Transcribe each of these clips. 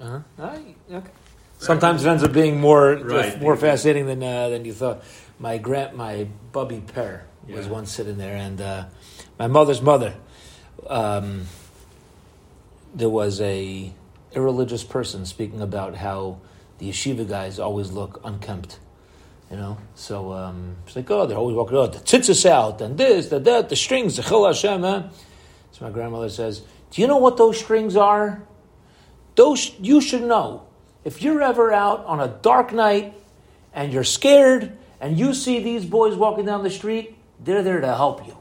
Uh-huh. Right. Okay. Sometimes it ends up being more Right. more fascinating than uh, than you thought. My grand my Bubby Pear was Yeah. once sitting there, and uh, my mother's mother. Um, there was a irreligious person speaking about how the yeshiva guys always look unkempt. You know, so um, she's like, oh, they're always walking out, the tzitzis out, and this, the that, the strings, the chil Hashem. Huh? So my grandmother says, do you know what those strings are? Those you should know. If you're ever out on a dark night and you're scared and you see these boys walking down the street, they're there to help you.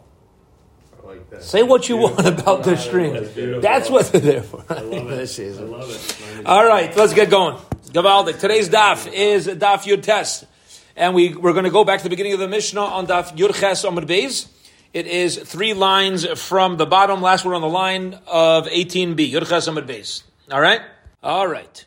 I like that. Say what you want Beautiful. about the That's That's what they're there for. I love This it. I love it. All right, let's get going. Gavaldik. Today's daf is daf Yud Tes. And we, we're going to go back to the beginning of the Mishnah on daf Yud Ches Amud Beis. It is three lines from the bottom, last word on the line of 18b. Yud Ches Amud Beis. All right? All right.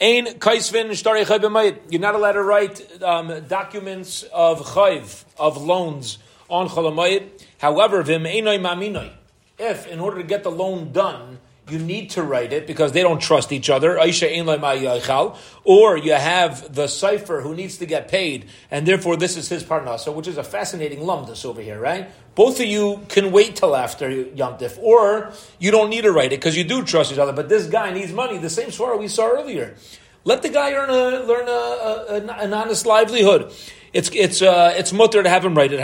Ein kaisvin shtari chayv. You're not allowed to write um, documents of chayv, of loans, on chalamayit. However, vim einoi maminoi. If, in order to get the loan done, you need to write it because they don't trust each other, ma'yachal, or you have the cipher who needs to get paid, and therefore this is his parnasa, which is a fascinating lumdus over here, right? Both of you can wait till after Yom Tif, or you don't need to write it because you do trust each other, but this guy needs money, the same swara we saw earlier. Let the guy earn a, learn a, a, an honest livelihood. It's, it's, uh, it's mutter to have him write it.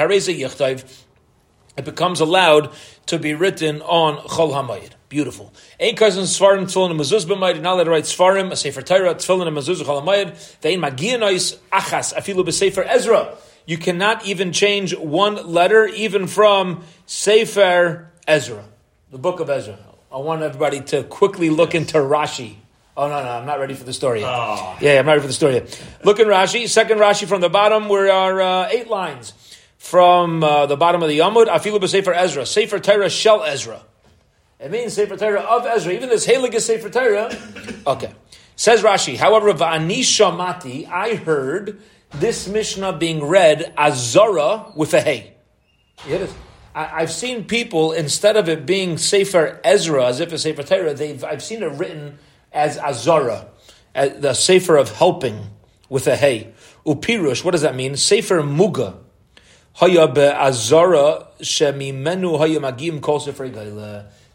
It becomes allowed to be written on Chol Hamayid. Beautiful. Ein cousin Svarim Tfilin and Mezuz b'mayid. You're not allowed to write Svarim, a Sefer Torah, Tfilin and Mezuz Chol Hamayid. Vein Magianois Achas Afilu b'Sefer Ezra. You cannot even change one letter, even from Sefer Ezra, the book of Ezra. I want everybody to quickly look into Rashi. Oh no, no, I'm not ready for the story yet. Oh. Yeah, I'm not ready for the story yet. Look in Rashi, second Rashi from the bottom. We are uh, eight lines from uh, the bottom of the Yamud. Afilu b'Sefer Ezra, Sefer Torah Shel Ezra. It means Sefer Torah of Ezra. Even this Helig is Sefer Torah. Okay. Says Rashi, however, Va'ani Shamati, I heard this Mishnah being read Azara with a hey. You hear this? I, I've seen people, instead of it being Sefer Ezra, as if it's Sefer Torah, they've, I've seen it written as Azara, as uh, the Sefer of helping with a hey. Upirush, what does that mean? Sefer Muga. Haya be'azara shemimenu haya magim kol sefer.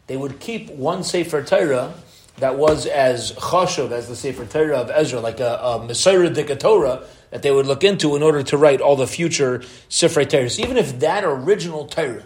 They would keep one sefer Torah that was as chashuv as the sefer Torah of Ezra, like a, a Messiah Torah that they would look into in order to write all the future sefer Torahs. Even if that original Torah,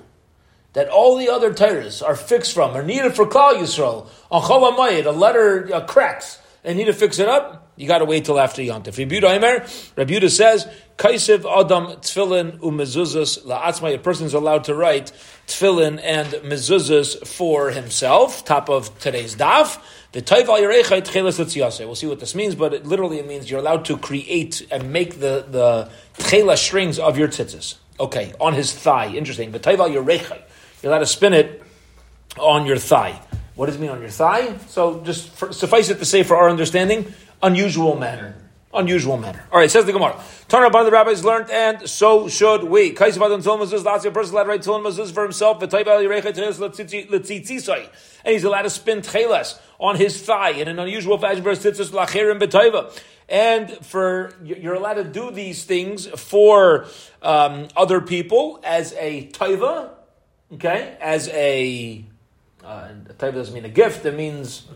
that all the other Torahs are fixed from, are needed for Klal Yisrael, on Chol a letter uh, cracks, and need to fix it up, you got to wait till after Yom Tov. Aimer, Rabbi Yehuda says, Kaisiv Adam Tfilin umezuzas la'atzmai. A person is allowed to write Tfilin and mezuzas for himself. Top of today's daf. The Taival Tchelas. We'll see what this means, but it literally it means you're allowed to create and make the the Tchela strings of your tzitzis. Okay, on his thigh. Interesting. The Taival Yerechai. You're allowed to spin it on your thigh. What does it mean on your thigh? So just for, suffice it to say, for our understanding, unusual manner. Unusual manner. All right, says the Gemara. Turn up, the rabbis learned, and so should we. Kaisiv Adam Tzion Mazuz, lots of person allowed to write Mazuz for himself, v'tayv al yirecha tcheles l'tzitzisai. And he's allowed to spin tcheles on his thigh in an unusual fashion for tzitzis l'achirim b'tayva. And for, you're allowed to do these things for um, other people as a taiva, okay, as a uh, a type doesn't mean a gift; it means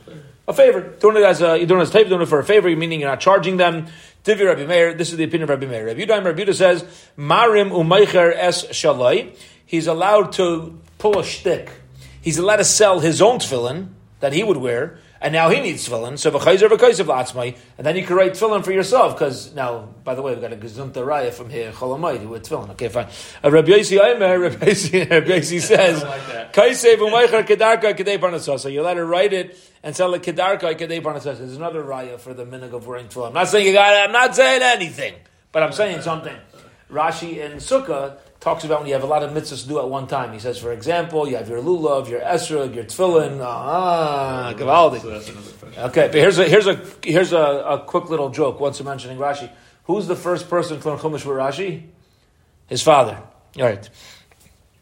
a favor. Doing it as a you're doing it as a type, doing it for a favor, meaning you're not charging them. Divi Rabbi Meir. This is the opinion of Rabbi Meir. Rabbi Yudaim Rabbi Yudah says Marim umaycher es shalai. He's allowed to pull a shtick. He's allowed to sell his own tefillin that he would wear, and now he needs tefillin. So v'chayzer v'chayzer v'atzmai, and then you can write tefillin for yourself. Because now, by the way, we've got a gezunta raya from here, cholamayit with tefillin. Okay, fine. Uh, Rabbi Yossi Aimer, Rabbi Yossi says. "Kaisev umaycher kedarka kedei parnasah." So you let her write it and sell it kedarka kedei parnasah. There's another raya for the minig of wearing tefillin. I'm not saying you got. it. I'm not saying anything, but I'm saying something. Rashi in Sukkah talks about when you have a lot of mitzvahs to do at one time. He says, for example, you have your lulav, your esrog, your tefillin. Ah, So gavaldik. that's another. Okay, but here's a here's a here's a, a quick little joke. Once I'm mentioning Rashi, who's the first person to learn Chumash with Rashi? His father. All right,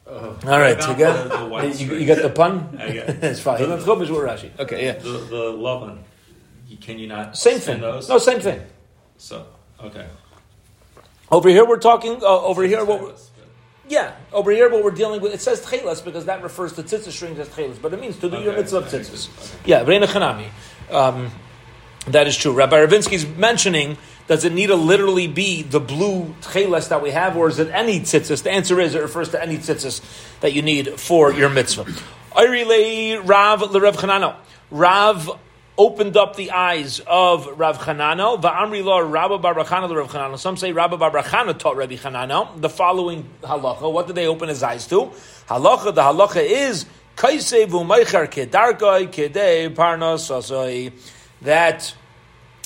Uh, all right. I You got the, the white you, you get the pun. I get it. His father. He learned Chumash with Rashi. Okay, yeah. the, the Lavan. can you not Same thing. those? No, same thing. So okay. Over here, we're talking. Uh, over here, what? We're- Timeless, but- Yeah, over here, what we're dealing with, it says tchelas because that refers to tzitzis strings as tchelas, but it means to do your Okay, mitzvah of tzitzis. okay. Yeah, Reina Chanami. Um, that is true. Rabbi Ravinsky's mentioning, does it need to literally be the blue tchelas that we have, or is it any tzitzis? The answer is it refers to any tzitzis that you need for your mitzvah. Rav Rav Chanano. Rav opened up the eyes of Rav Chanano. Va'amri lo Rabba Bar Rav Chanano. Some say Rabba Bar taught Rabbi Chanano the following halacha. What did they open his eyes to? Halacha. The halacha is kaise v'umeicher kedarkai kedei parnos. That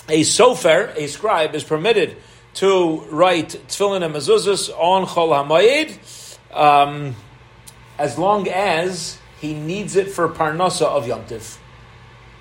a sofer, a scribe, is permitted to write tefillin and mezuzahs on Chol HaMoyed, um, as long as he needs it for parnasa of Yom Tiv.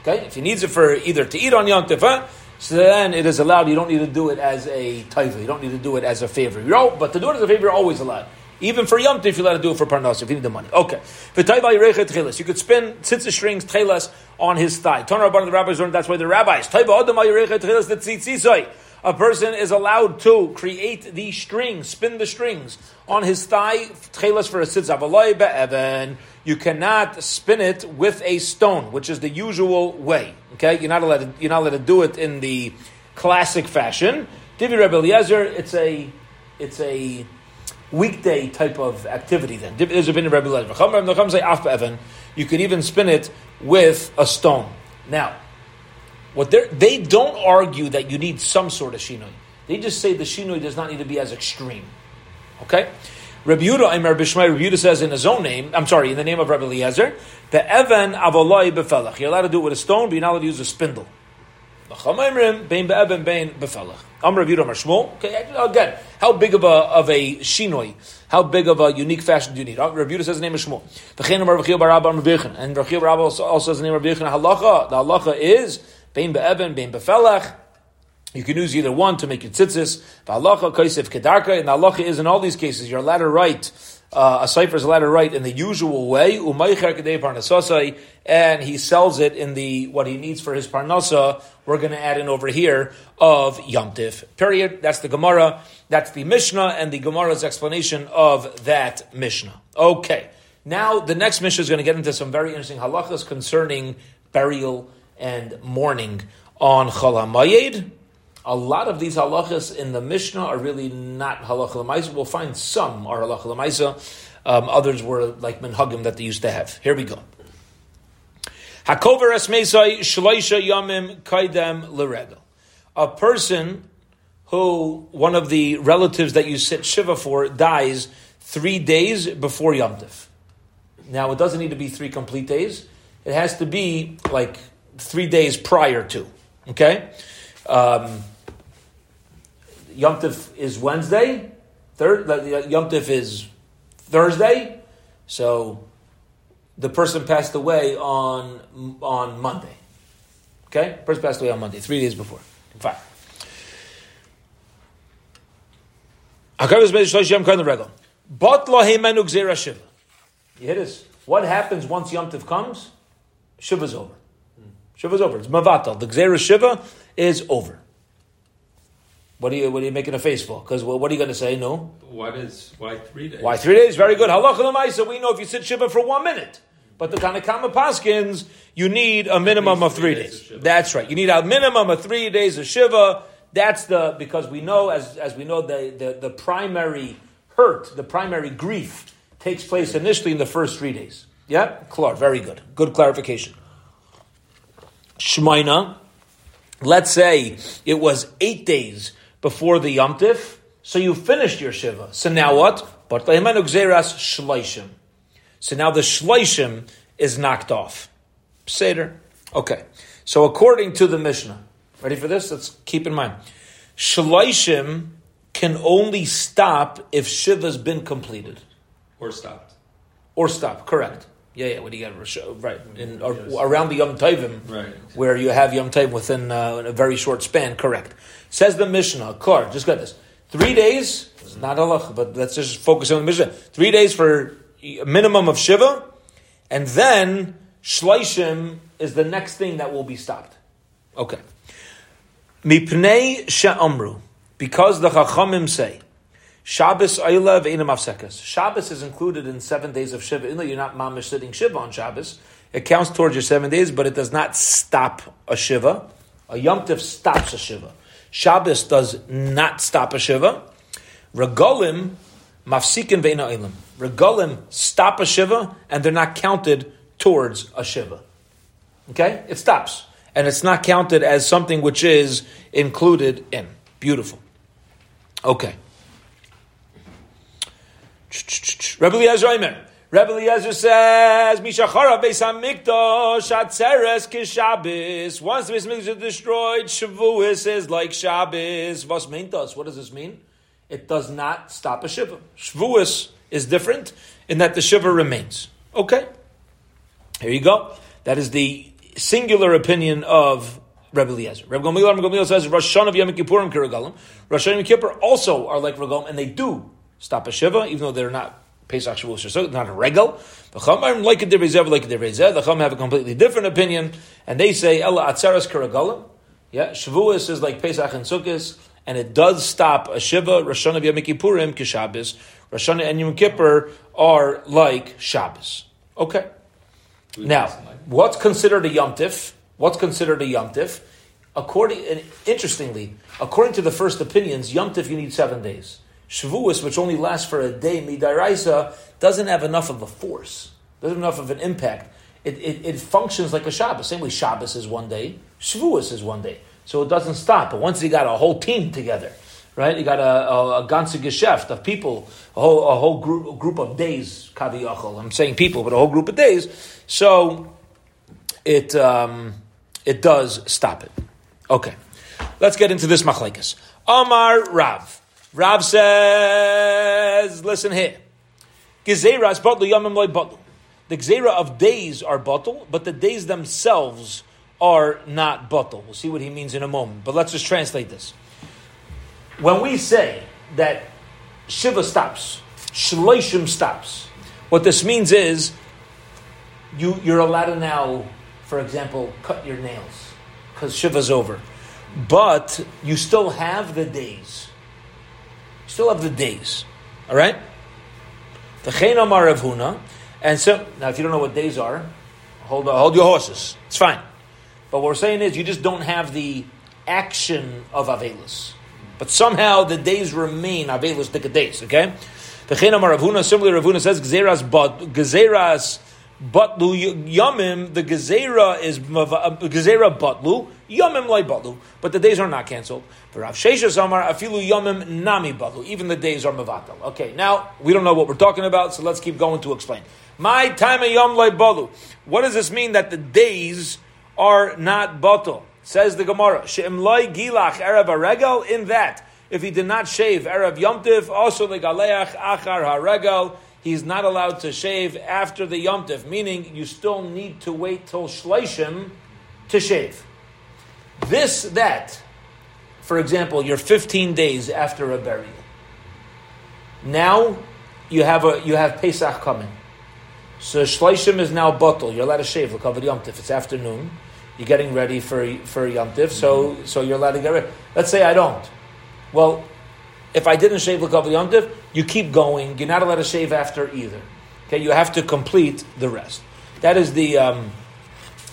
Okay, if he needs it for either to eat on Yom Tiv, huh? so then it is allowed. You don't need to do it as a taiva. You don't need to do it as a favor. You're all, but to do it as a favor, you're always allowed. Even for Yom Tiv, you're allowed to do it for parnasa if you need the money. Okay. You could spin tzitzis strings tcheles on his thigh. Rabban, the rabbis learned that's why the rabbis. Taiva tcheles the tzitzisoi. A person is allowed to create the strings, spin the strings on his thigh, tcheles for a tzitz avaloi be'evan. You cannot spin it with a stone, which is the usual way. Okay, you're not allowed. To, you're not allowed to do it in the classic fashion. Divi Rebbe Eliezer, it's a, it's a weekday type of activity. Then there's a bin Rebbe Eliezer. You could even spin it with a stone. Now, what they don't argue that you need some sort of shinoi. They just say the shinoi does not need to be as extreme. Okay? Rabbi Yehuda, I'm Rabbi Shmai, Rabbi Yehuda says in his own name, I'm sorry, in the name of Rabbi Eliezer, the Evan avoloi befelach. You're allowed to do it with a stone, but you're not allowed to use a spindle. I'm Rabbi Yehuda Amar Shmuel. Okay, again, how big of a, of a shinoi, how big of a unique fashion do you need? Uh, Rabbi Yehuda says the name of Shmuel. And Rabbi also, also says the name of Rabbi Yechon. Halacha, the halacha is, bein be'evan, bein befelach. You can use either one to make your tzitzis. V'halacha kaisef kedarka. And the halacha is in all these cases, allowed to write, uh, a cipher is allowed to write in the usual way, and he sells it in the, what he needs for his parnasa, we're going to add in over here, of yomtiv. Period. That's the Gemara. That's the Mishnah, and the Gemara's explanation of that Mishnah. Okay. Now, the next Mishnah is going to get into some very interesting halachas concerning burial and mourning on Chol HaMayed. A lot of these halachas in the Mishnah are really not halacha l'maisa. We'll find some are halacha l'maisa. Um, others were like minhagim that they used to have. Here we go. Hakover esmeisai shloisha yamim kaidem l'regel. A person who one of the relatives that you sit shiva for dies three days before Yom Tiv. Now it doesn't need to be three complete days. It has to be like three days prior to. Okay. Um, Yom Tif is Wednesday. Third, Yom Tif is Thursday. So the person passed away on on Monday. Okay, person passed away on Monday, three days before. Fine. You hit us. What happens once Yom Tif comes? Shiva's over. Shiva's over. It's Mavatal. The Gzera Shiva is over. What are you What are you making a face for? Because well, what are you going to say? No. What is why three days? Why three days? Very good. Halacha l'maisa. We know if you sit shiva for one minute, but the Tanakama Paskins, you need a minimum of three three days days. of. That's right. You need a minimum of three days of shiva. That's the because we know as as we know the the, the primary hurt, the primary grief takes place initially in the first three days. Yeah, Clar, very good. Good clarification. Shmaina, let's say it was eight days before the Yom Tif, so you finished your Shiva. So now what? But shleishim. So now the shleishim is knocked off. Seder. Okay. So according to the Mishnah, ready for this? Let's keep in mind. Shleishim can only stop if Shiva's been completed. or stopped? Or stopped, correct. Yeah, yeah, what do you got? Right. In, or, around the Yom Tovim, Right. where you have Yom Tov within uh, a very short span, correct. Says the Mishnah, Kar, just got this. Three days, it's not halach, but let's just focus on the Mishnah. Three days for a minimum of Shiva, and then Shleishim is the next thing that will be stopped. Okay. Mipnei she'amru, because the Chachamim say, Shabbos Ayla ve'inam afsekas. Shabbos is included in seven days of Shiva. You're not mamish sitting Shiva on Shabbos, it counts towards your seven days, but it does not stop a Shiva. A Yom Tif stops a Shiva. Shabbos does not stop a Shiva. Regalim mafsikin ve'ina ilim. Regalim stop a Shiva, and they're not counted towards a Shiva. Okay? It stops. And it's not counted as something which is included in. Beautiful. Okay. Rebbe Eliezer Omer. Rebbe Eliezer says, Mishachara Beis HaMikdash Atzeres Kishabis. Once the Beis HaMikdash is destroyed, Shavuos is like Shabbos. Was meintas. What does this mean? It does not stop a Shiva. Shavuos is different in that the Shiva remains. Okay. Here you go. That is the singular opinion of Rebbe Eliezer. Rebbe Gamliel, Rebbe Gamliel says, Rosh Hashanah Yom Kippurim Kiragalim. Rosh Hashanah Yom Kippur also are like Regalim, and they do stop a Shiva, even though they're not Pesach Shavuos so not a regal. The Chachamim like a Divrei like a Divrei The Chachamim have a completely different opinion, and they say Ella Atzeres Kiragalim. Yeah, Shavuos is like Pesach and Sukkot, and it does stop a Shiva. Rosh Hashanah Yom Kippurim Kishabbos. Rosh and Yom Kippur are like Shabbos. Okay. Now, what's considered a Yom Tif? What's considered a Yom Tif? According, and interestingly, according to the first opinions, Yom Tif you need seven days. Shavuos, which only lasts for a day, Midairaisa, doesn't have enough of a force, doesn't have enough of an impact. It, it, it, functions like a Shabbos. Same way Shabbos is one day, Shavuos is one day. So it doesn't stop. But once you got a whole team together, right? You got a, a, a ganze geschäft of people, a whole, a whole group, group of days, kaviyachol. I'm saying people, but a whole group of days. So it, um, it does stop it. Okay. Let's get into this machlekes. Amar Rav. Rav says, listen here. Yamim loy. The gzera of days are bottle, but the days themselves are not bottle. We'll see what he means in a moment. But let's just translate this. When we say that Shiva stops, Shloishim stops, what this means is you, you're allowed to now, for example, cut your nails because Shiva's over. But you still have the days Still have the days. All right? The Amar of Huna. And so, now if you don't know what days are, hold, on, hold your horses. It's fine. But what we're saying is you just don't have the action of Avelus. But somehow the days remain Avelus days, okay? The Amar of Huna, similarly, Ravuna says, Gezeras, but, Gezeras, Batlu Yamim, the Gezerah is uh, Gezerah Batlu, Yamim Lai Batlu, but the days are not cancelled. For Rav Shesha Samar, Afilu Yamim Nami Batlu, even the days are Mavatal. Okay, now we don't know what we're talking about, so let's keep going to explain. My time of Yom Lai Batlu. What does this mean that the days are not Batal? Says the Gemara, She'im Lai Gilach Erev Aregal, in that, if he did not shave Erev Yomtiv, also the Galeach Achar HaRegal, he's not allowed to shave after the Yom Tif, meaning you still need to wait till Shleishim to shave. This, that, for example, you're 15 days after a burial. Now you have a you have Pesach coming. So Shleishim is now bottle. You're allowed to shave. Look over Yom Tif. It's afternoon. You're getting ready for for Yom Tif, so so you're allowed to get ready. Let's say I don't. Well, if I didn't shave Lakav Yontiv, you keep going. You're not allowed to shave after either. Okay, you have to complete the rest. That is the um,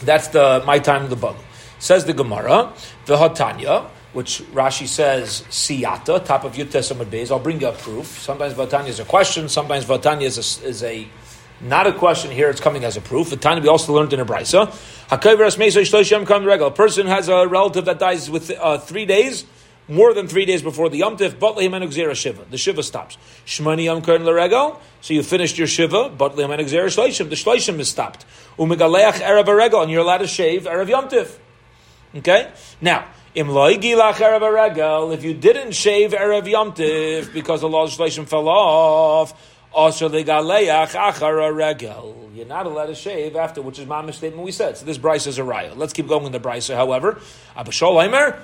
that's the my time of the bug. Says the Gemara, the Hatanya, which Rashi says siyata, top of Yutes Beis. I'll bring you a proof. Sometimes Vatanya is a question. Sometimes Vatanya is a, is a not a question here, it's coming as a proof. The time we also learned in a brisa. A person has a relative that dies with uh, three days more than three days before the Yom Tif, but lehimenu gzera shiva. The shiva stops. Shmani Yom Kern Laregel. So you finished your shiva, but lehimenu gzera shleishim. The shleishim is stopped. Umegaleach erev aregel, and you're allowed to shave erev Yom Tif. Okay. Now. If you didn't shave erev Yom Tif because the law of shleishim fell off, also the galeach achar regel. You're not allowed to shave after, which is my statement we said. So this brisa is a riot. Let's keep going in the brisa. However, Abishol Aimer.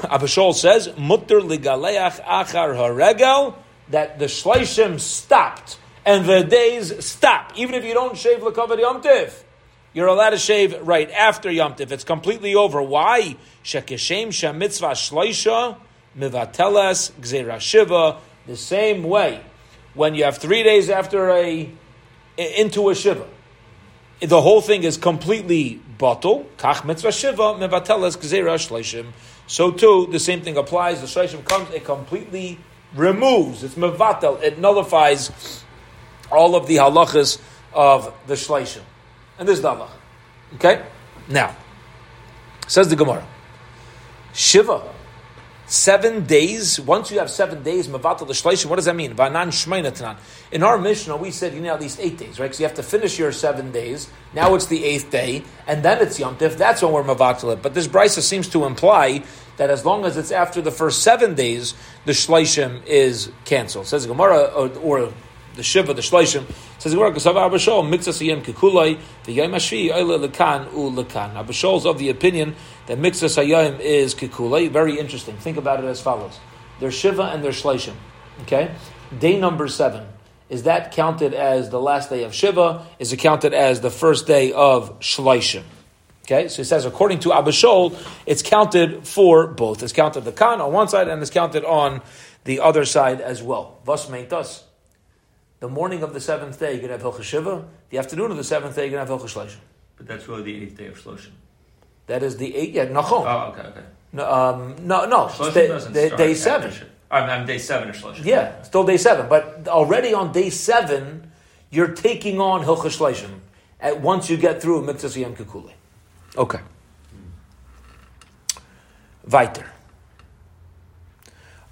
Abishol says, Mutter ligaleach achar haregel, that the shleishim stopped and the days stop. Even if you don't shave lekavad yom tiv, you're allowed to shave right after Yom Tif. It's completely over. Why? Shekeshem shemitzvah shleisha mivateles gzeira shiva. The same way, when you have three days after a into a shiva, the whole thing is completely bottle. Kach mitzvah shiva mivateles gzeira shleishim. So too, the same thing applies. The shleishim comes, it completely removes. It's mevatel. It nullifies all of the halachas of the shleishim. And this is the halacha. Okay? Now, says the Gemara. Shiva. Seven days. Once you have seven days, Mavatal the Shleishim, what does that mean? Vanan. In our Mishnah, we said you need at least eight days, right? Because you have to finish your seven days. Now it's the eighth day, and then it's Yom Tif. That's when we're Mavatal it. But this Brisa seems to imply that as long as it's after the first seven days, the Shleishim is canceled. Says Gemara, or, or the Shiva, the Shleishim, says Gemara, Kasav Abashol, Mitzasiyim Kikulai, the Yom Oile Lekan, U Lekan. Abashol's of the opinion that Mixas Hayim is Kikulai. Very interesting. Think about it as follows. Their Shiva and their Shleishim. Okay? Day number seven. Is that counted as the last day of Shiva? Is it counted as the first day of Shleishim? Okay, so he says according to Abishol, it's counted for both. It's counted the Khan on one side and it's counted on the other side as well. Thus us. The morning of the seventh day, you're going to have Hilchah Shiva. The afternoon of the seventh day, you can have Hilchah Shloshim. But that's really the eighth day of Shloshim. That is the eighth, yeah, Nachon. Oh, okay, okay. No, um, no, no. Shloshim day, day seven. I'm, I'm day seven of Shloshim. Yeah, still day seven. But already on day seven, you're taking on Shloshim at once you get through Mitzvah Yom Kikuli. Okay. Weiter.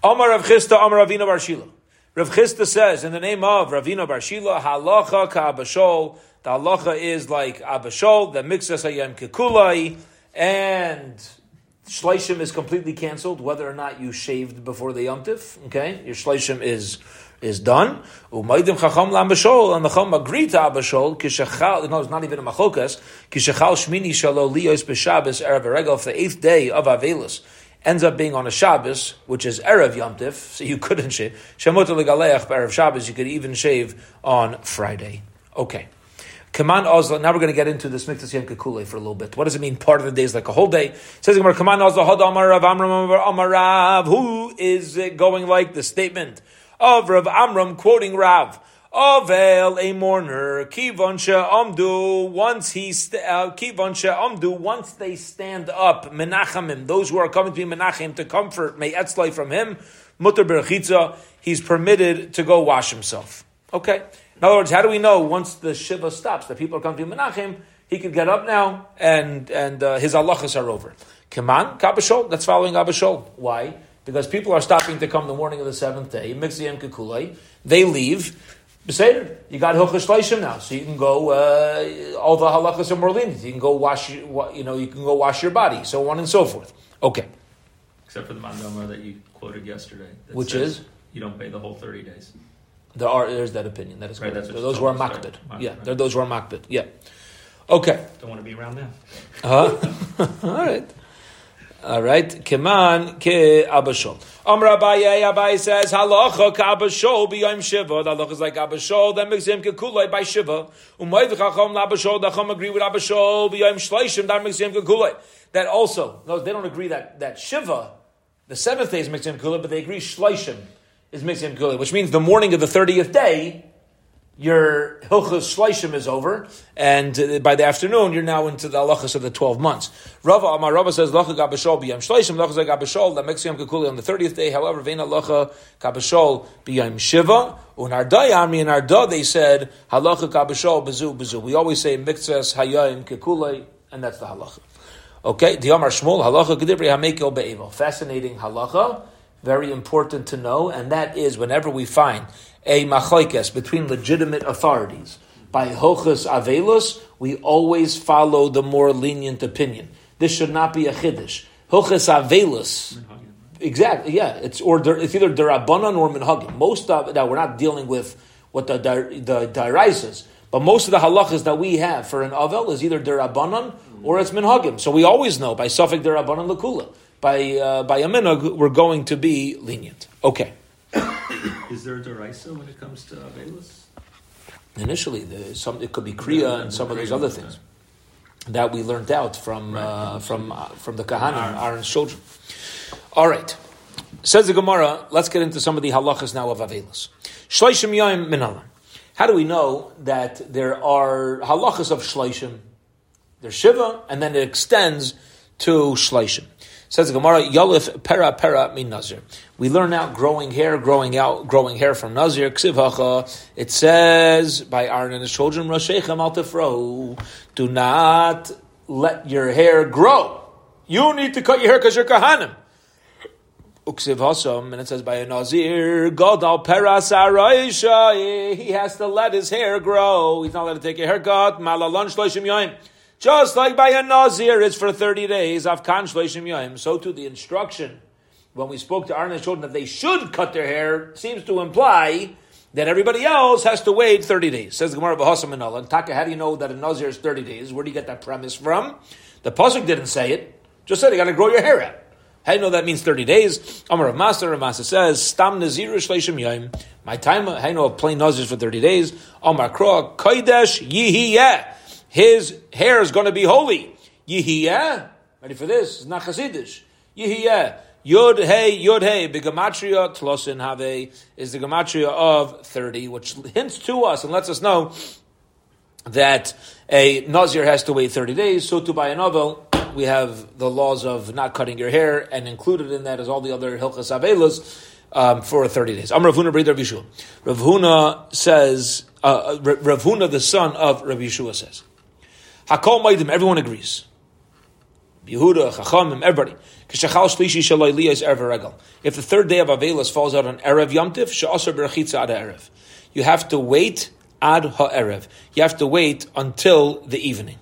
Omar Rav Chisda, Omar Ravina Barshila. Rav Chisda says, in the name of Ravina Barshila, halacha ka abashol. The halacha is like abashol, the mixas hayem kekulai, and shleishim is completely canceled, whether or not you shaved before the yomtiv. Okay, your shleishim is is done. Umaydim chacham lambashol, and the chacham agree to abashol. Kishachal, no, it's not even a machokas. Kishachal shmini shalo liyos b'shabes erev regal the eighth day of avelus ends up being on a Shabbos, which is Erev Yom Tif, so you couldn't shave. Shemot legaleach Erev Shabbos, you could even shave on Friday. Okay. Kaman Ozla, now we're going to get into this Miktas Yom Kekule for a little bit. What does it mean? Part of the day is like a whole day. It says Kaman Ozla, Hod Amar Rav Amram Amar Rav. Who is going like the statement of Rav Amram quoting Rav? Avel, a mourner, kivansha amdu, once he, uh, kivansha amdu, once they stand up, menachamim, those who are coming to be menachim to comfort, may etzlai from him, mutter berachitza, he's permitted to go wash himself. Okay? In other words, how do we know once the shiva stops, that people are coming to be menachim, he could get up now and, and uh, his halachas are over. Kaman, kabashol, that's following abashol. Why? Because people are stopping to come the morning of the seventh day, mixiyem kekulei, they leave, Beseder, you got Hilchas Shleishim now, so you can go. Uh, all the halachas are more lenient. You can go wash. You know, you can go wash your body, so on and so forth. Okay. Except for the mandama that you quoted yesterday, which is you don't pay the whole thirty days. There are there's that opinion that is right. That's those who are makbid. Yeah, they're those who are makbid. Yeah. Okay. Don't want to be around them. Uh huh. all right. All right. Keman ke abashol. Amr Abaye, Abaye says, Halacha ka abashol b'yom shiva. The halacha is like abashol, that makes him kekulay by shiva. Umayv chacham labashol, the chacham agree with abashol b'yom shleishim, that makes him kekulay. That also, no, they don't agree that, that shiva, the seventh day is mixim kekulay, but they agree shleishim is mixim kekulay, which means the morning of the 30th day, your Hilchas Shleishim is over, and uh, by the afternoon, you're now into the halachas of the 12 months. Rava Amar Rava says, Lacha Gabashol b'yam Shleishim, Lacha Gabashol, that makes Yom Kekuli on the 30th day, however, Vena Lacha Gabashol b'yam Shiva, Unarda Yami, and Arda, they said, Halacha Gabashol b'zu b'zu. We always say, Mikzes Hayayim Kekule, and that's the halacha. Okay, Amar Shmuel, Halacha Gedibri Hamekel Be'evel. Fascinating halacha, very important to know, and that is whenever we find a machlekes between legitimate authorities. By hochas avelus, we always follow the more lenient opinion. This should not be a chiddush. Hochas avelus. Exactly, yeah. It's or it's either derabanan or minhagim. Most of now we're not dealing with what the the dairais but most of the halachas that we have for an avel is either derabanan or it's minhagim. So we always know by suffix derabanan lakula. By uh, by a minhag, we're going to be lenient. Okay. Is there a derisa when it comes to Avelus? Initially, some, it could be Kriya and some of those other things. that we learned out from uh, from uh, from the Kahanim, Aaron's children. All right. Says the Gemara, let's get into some of the halachas now of Avelis. Shleishim Yoim Minalam. How do we know that there are halachas of Shleishim? There's Shiva, and then it extends to Shleishim. Says the Gemara, Yolif Pera Pera Min Nazir. We learn out growing hair, growing out, growing hair from Nazir. It says by Aaron and his children, Roshechem Al. Do not let your hair grow. You need to cut your hair because you're Kahanim. Uksiv Hasam, and it says by a Nazir, Godal Peras Araisha, he has to let his hair grow. He's not allowed to take a haircut. Malalon Shloshim Yoim. Just like by a Nazir, it's for 30 days. So to the instruction, when we spoke to Aaron and children that they should cut their hair, seems to imply that everybody else has to wait 30 days. Says Gemara Bahasam and Allah. Taka, how do you know that a Nazir is 30 days? Where do you get that premise from? The Pasuk didn't say it. Just said you got to grow your hair out. How do you know that means 30 days? Amar of Master, Master says, Stam Nazir. My time, how do you know plain Nazir for 30 days? Amar Kro, Kodesh Yihiyeh his hair is going to be holy. Yihiyah, ready for this? It's not Chassidish. Yihiyah. Yud Hey Yud Hey Bigamatria Tlosin Have is the gematria of thirty, which hints to us and lets us know that a nazir has to wait thirty days. So to buy a novel, we have the laws of not cutting your hair, and included in that is all the other hilchas avelas um, for thirty days. I'm Ravuna Breder Yeshua. Ravuna says, uh, Ravuna, the son of Rav Yeshua, says. Hakol Maidim, everyone agrees. Yehuda, Chachamim, everybody. If the third day of Avelis falls out on Erev Yomtiv, Sha'asar Berachitza Ad Erev. You have to wait Ad Ha'erev. You have to wait until the evening.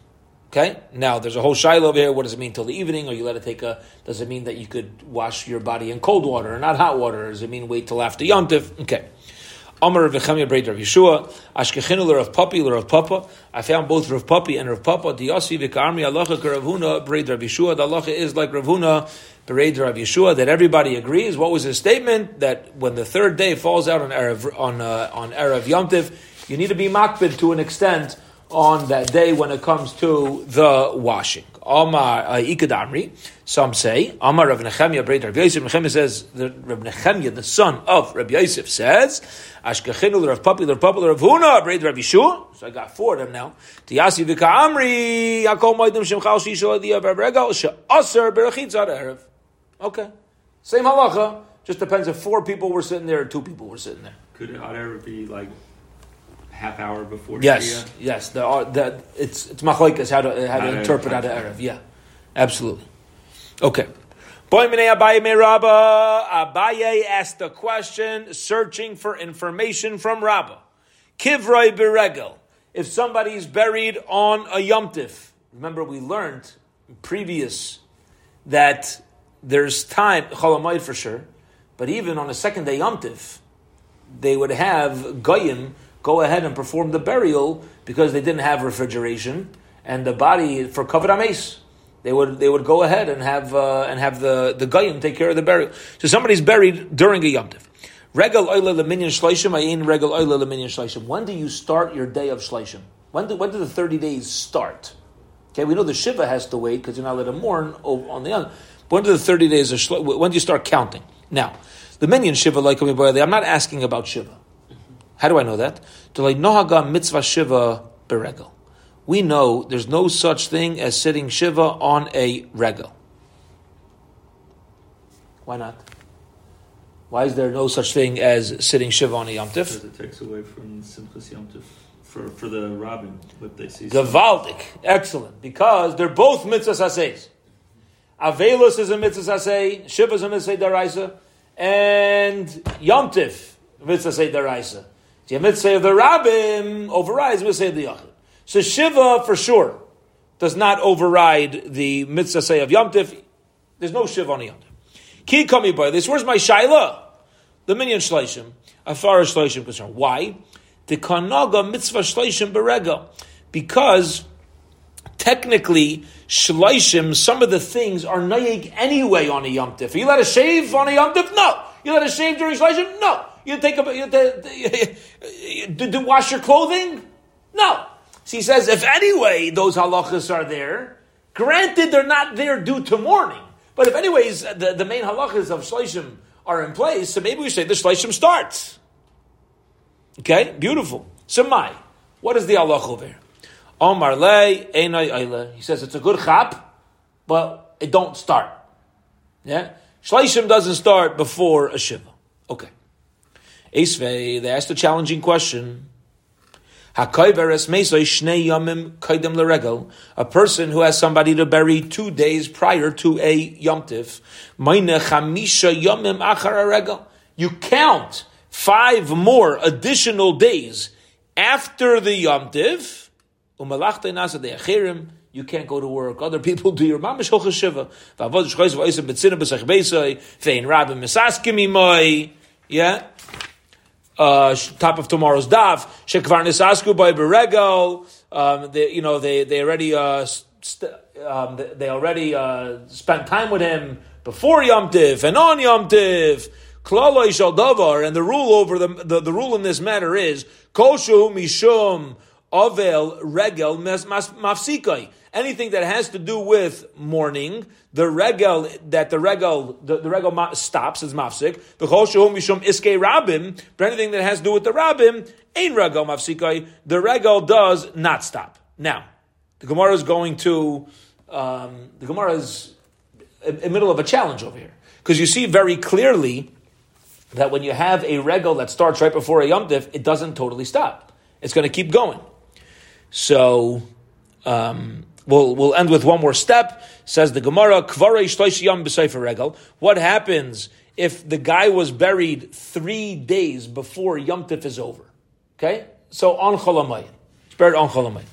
Okay? Now, there's a whole shiloh over here. What does it mean till the evening? Or you let it take a, does it mean that you could wash your body in cold water or not hot water? Or does it mean wait till after Yomtiv? Okay. Amar V'chemia Breit Rav Yeshua, Ashkechinu Rav Papi Rav Papa. I found both Rav Papi and Rav Papa. The Yasi V'karmi Alacha Rav Huna Breit Rav Yeshua. The Alacha is like Ravuna Breit Rav Yeshua. That everybody agrees. What was his statement? That when the third day falls out on Erev on uh, on Erev Yomtiv, you need to be makbid to an extent on that day when it comes to the washing. Amar uh, Ikadamri, some say, Amar Rav Nechemia, Breit Rav Yosef, Nechemia says, the, Rav Nechemia, the son of Rav Yosef, says, Ashkechinu Rav Rav Papi, Rav Huna, Breit Rav Yeshua, so I got four of them now, Tiyasi Vika Amri, Yakol Moedim Shem Chal Shisho Adiyah Rav Regal, She'aser Berachit Zad Erev. Okay. Same halacha, just depends if four people were sitting there or two people were sitting there. Could it ever be like half hour before Yes, Shia? yes. There are uh, that it's it's machlekes how to how to How to- interpret how out of to- erev. Yeah, absolutely. Okay. Abaye me Rabba. Abaye asked a question, searching for information from Rabba. Kivroi beregel. If somebody's buried on a yomtiv, remember we learned previous that there's time cholamayid for sure, but even on a second day yomtiv, they would have goyim go ahead and perform the burial because they didn't have refrigeration and the body for covered ames. They would they would go ahead and have uh, and have the the goyim take care of the burial. So somebody's buried during a yomtiv. Regal oile leminyan shleishim ayin regal oile leminyan shleishim. When do you start your day of shleishim? When do when do the thirty days start? Okay, we know the shiva has to wait because you're not allowed to mourn on the young. When do the thirty days of shlo- when do you start counting? Now, the minyan shiva like I'm not asking about shiva. How do I know that? Nohaga mitzvah shiva beregel. We know there's no such thing as sitting shiva on a regel. Why not? Why is there no such thing as sitting shiva on a yomtiv? Because it takes away from Simchas Yom Tov. For, for the Robin, what they see. Gavaldik, excellent, because they're both mitzvahs aseis. Avelus is a mitzvah asay, Shiva is a mitzvah daraisa, and Yomtiv mitzvah daraisa. The mitzvah of the Rabbim overrides mitzvah of the Yachid. So Shiva for sure does not override the mitzvah say of Yomtiv. There's no Shiva on the Yomtiv. Ki by this. Where's my shaila? The minyan shleishim, as far as shleishim concerned. Why? The kanaga mitzvah shleishim berega, because technically shleishim, some of the things are nayig anyway on a Yom Tif. You let a shave on a Yom Tif? No. You let a shave during shleishim? No. You take a you, to, to, to wash your clothing? No. So he says, if anyway those halachas are there, granted they're not there due to mourning, but if anyways the, the main halachas of shleishim are in place, so maybe we say the shleishim starts. Okay, beautiful. So my, what is the halacha over here? Omar le einay He says it's a good chap, but it don't start. Yeah, shleishim doesn't start before a shiva. Okay. Esvei, they asked a challenging question. A person who has somebody to bury two days prior to a yomtiv. You count five more additional days after the yomtiv. You can't go to work. Other people do your shiva. Yeah uh, top of tomorrow's daf. Shekvar nisasku by beregel. Um, they, you know, they they already uh, st- um, they, they, already uh, spent time with him before Yom Tiv and on Yom Tiv. Klaloi shal davar, and the rule over the, the, the rule in this matter is koshu mishum avel regel mafsikai anything that has to do with mourning, the regel that the regel the, the regel stops is mafsik. The chol mishum iske rabim, but anything that has to do with the rabim ain't regel mafsikai. The regel does not stop. Now, the Gemara is going to um, the Gemara is in the middle of a challenge over here because you see very clearly that when you have a regel that starts right before a yomtiv, it doesn't totally stop. It's going to keep going. So. Um, We'll, we'll end with one more step. Says the Gemara, regal. What happens if the guy was buried three days before Yom Tif is over? Okay? So on Cholamayin. It's buried on Cholamayin.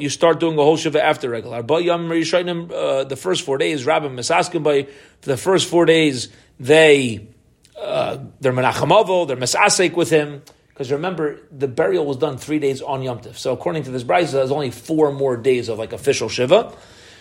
You start doing a whole shiva after regel. Uh, the first four days, Rabbi Mesaskim by the first four days, they uh, they're menachamavo, they're mesasek with him. Because remember, the burial was done three days on Yom Tif. So according to this brisa, there's only four more days of like official Shiva.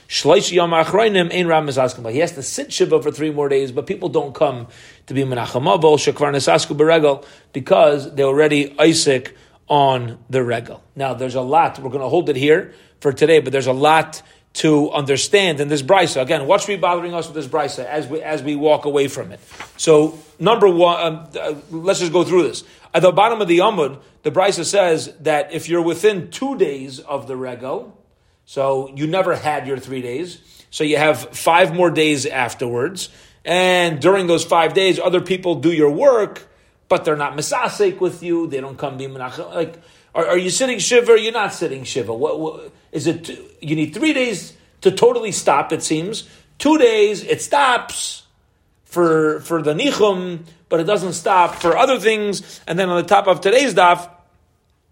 Yom Ein Ram He has to sit Shiva for three more days, but people don't come to be Menachem Avol, Shekvar Nesasku Beregel, because they're already Isaac on the regal. Now, there's a lot, we're going to hold it here for today, but there's a lot to understand in this brisa. Again, what's be bothering us with this brisa as we as we walk away from it? So, number one, um, uh, let's just go through this. At the bottom of the Amud, the brisa says that if you're within two days of the regal, so you never had your three days, so you have five more days afterwards, and during those five days, other people do your work, but they're not misasek with you. They don't come be menachem. like. Are, are, you sitting shiva? you're not sitting shiva. What, what is it? You need three days to totally stop. It seems two days it stops for for the nichum, but it doesn't stop for other things. And then on the top of today's daf,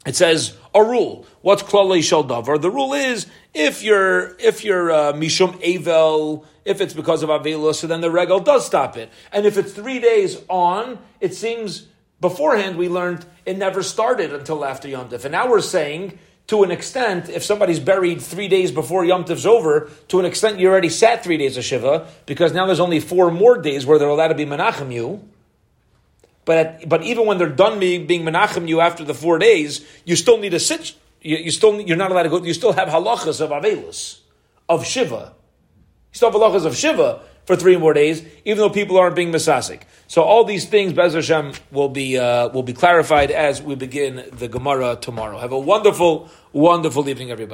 it says a rule. What's klalei shel davar? The rule is if you're if you're uh, mishum avel, if it's because of avelus, so then the regal does stop it. And if it's three days on, it seems beforehand we learned it never started until after Yom Tif. And now we're saying, to an extent, if somebody's buried three days before Yom Tif's over, to an extent you already sat three days of Shiva, because now there's only four more days where they're allowed to be Menachem you. But, at, but even when they're done being, being Menachem you after the four days, you still need to sit, you, you still, you're not allowed to go, you still have halachas of Avelus, of Shiva. You still have halachas of Shiva, for three more days, even though people aren't being misasik. So all these things, Bez Hashem, will be uh, will be clarified as we begin the Gemara tomorrow. Have a wonderful, wonderful evening, everybody.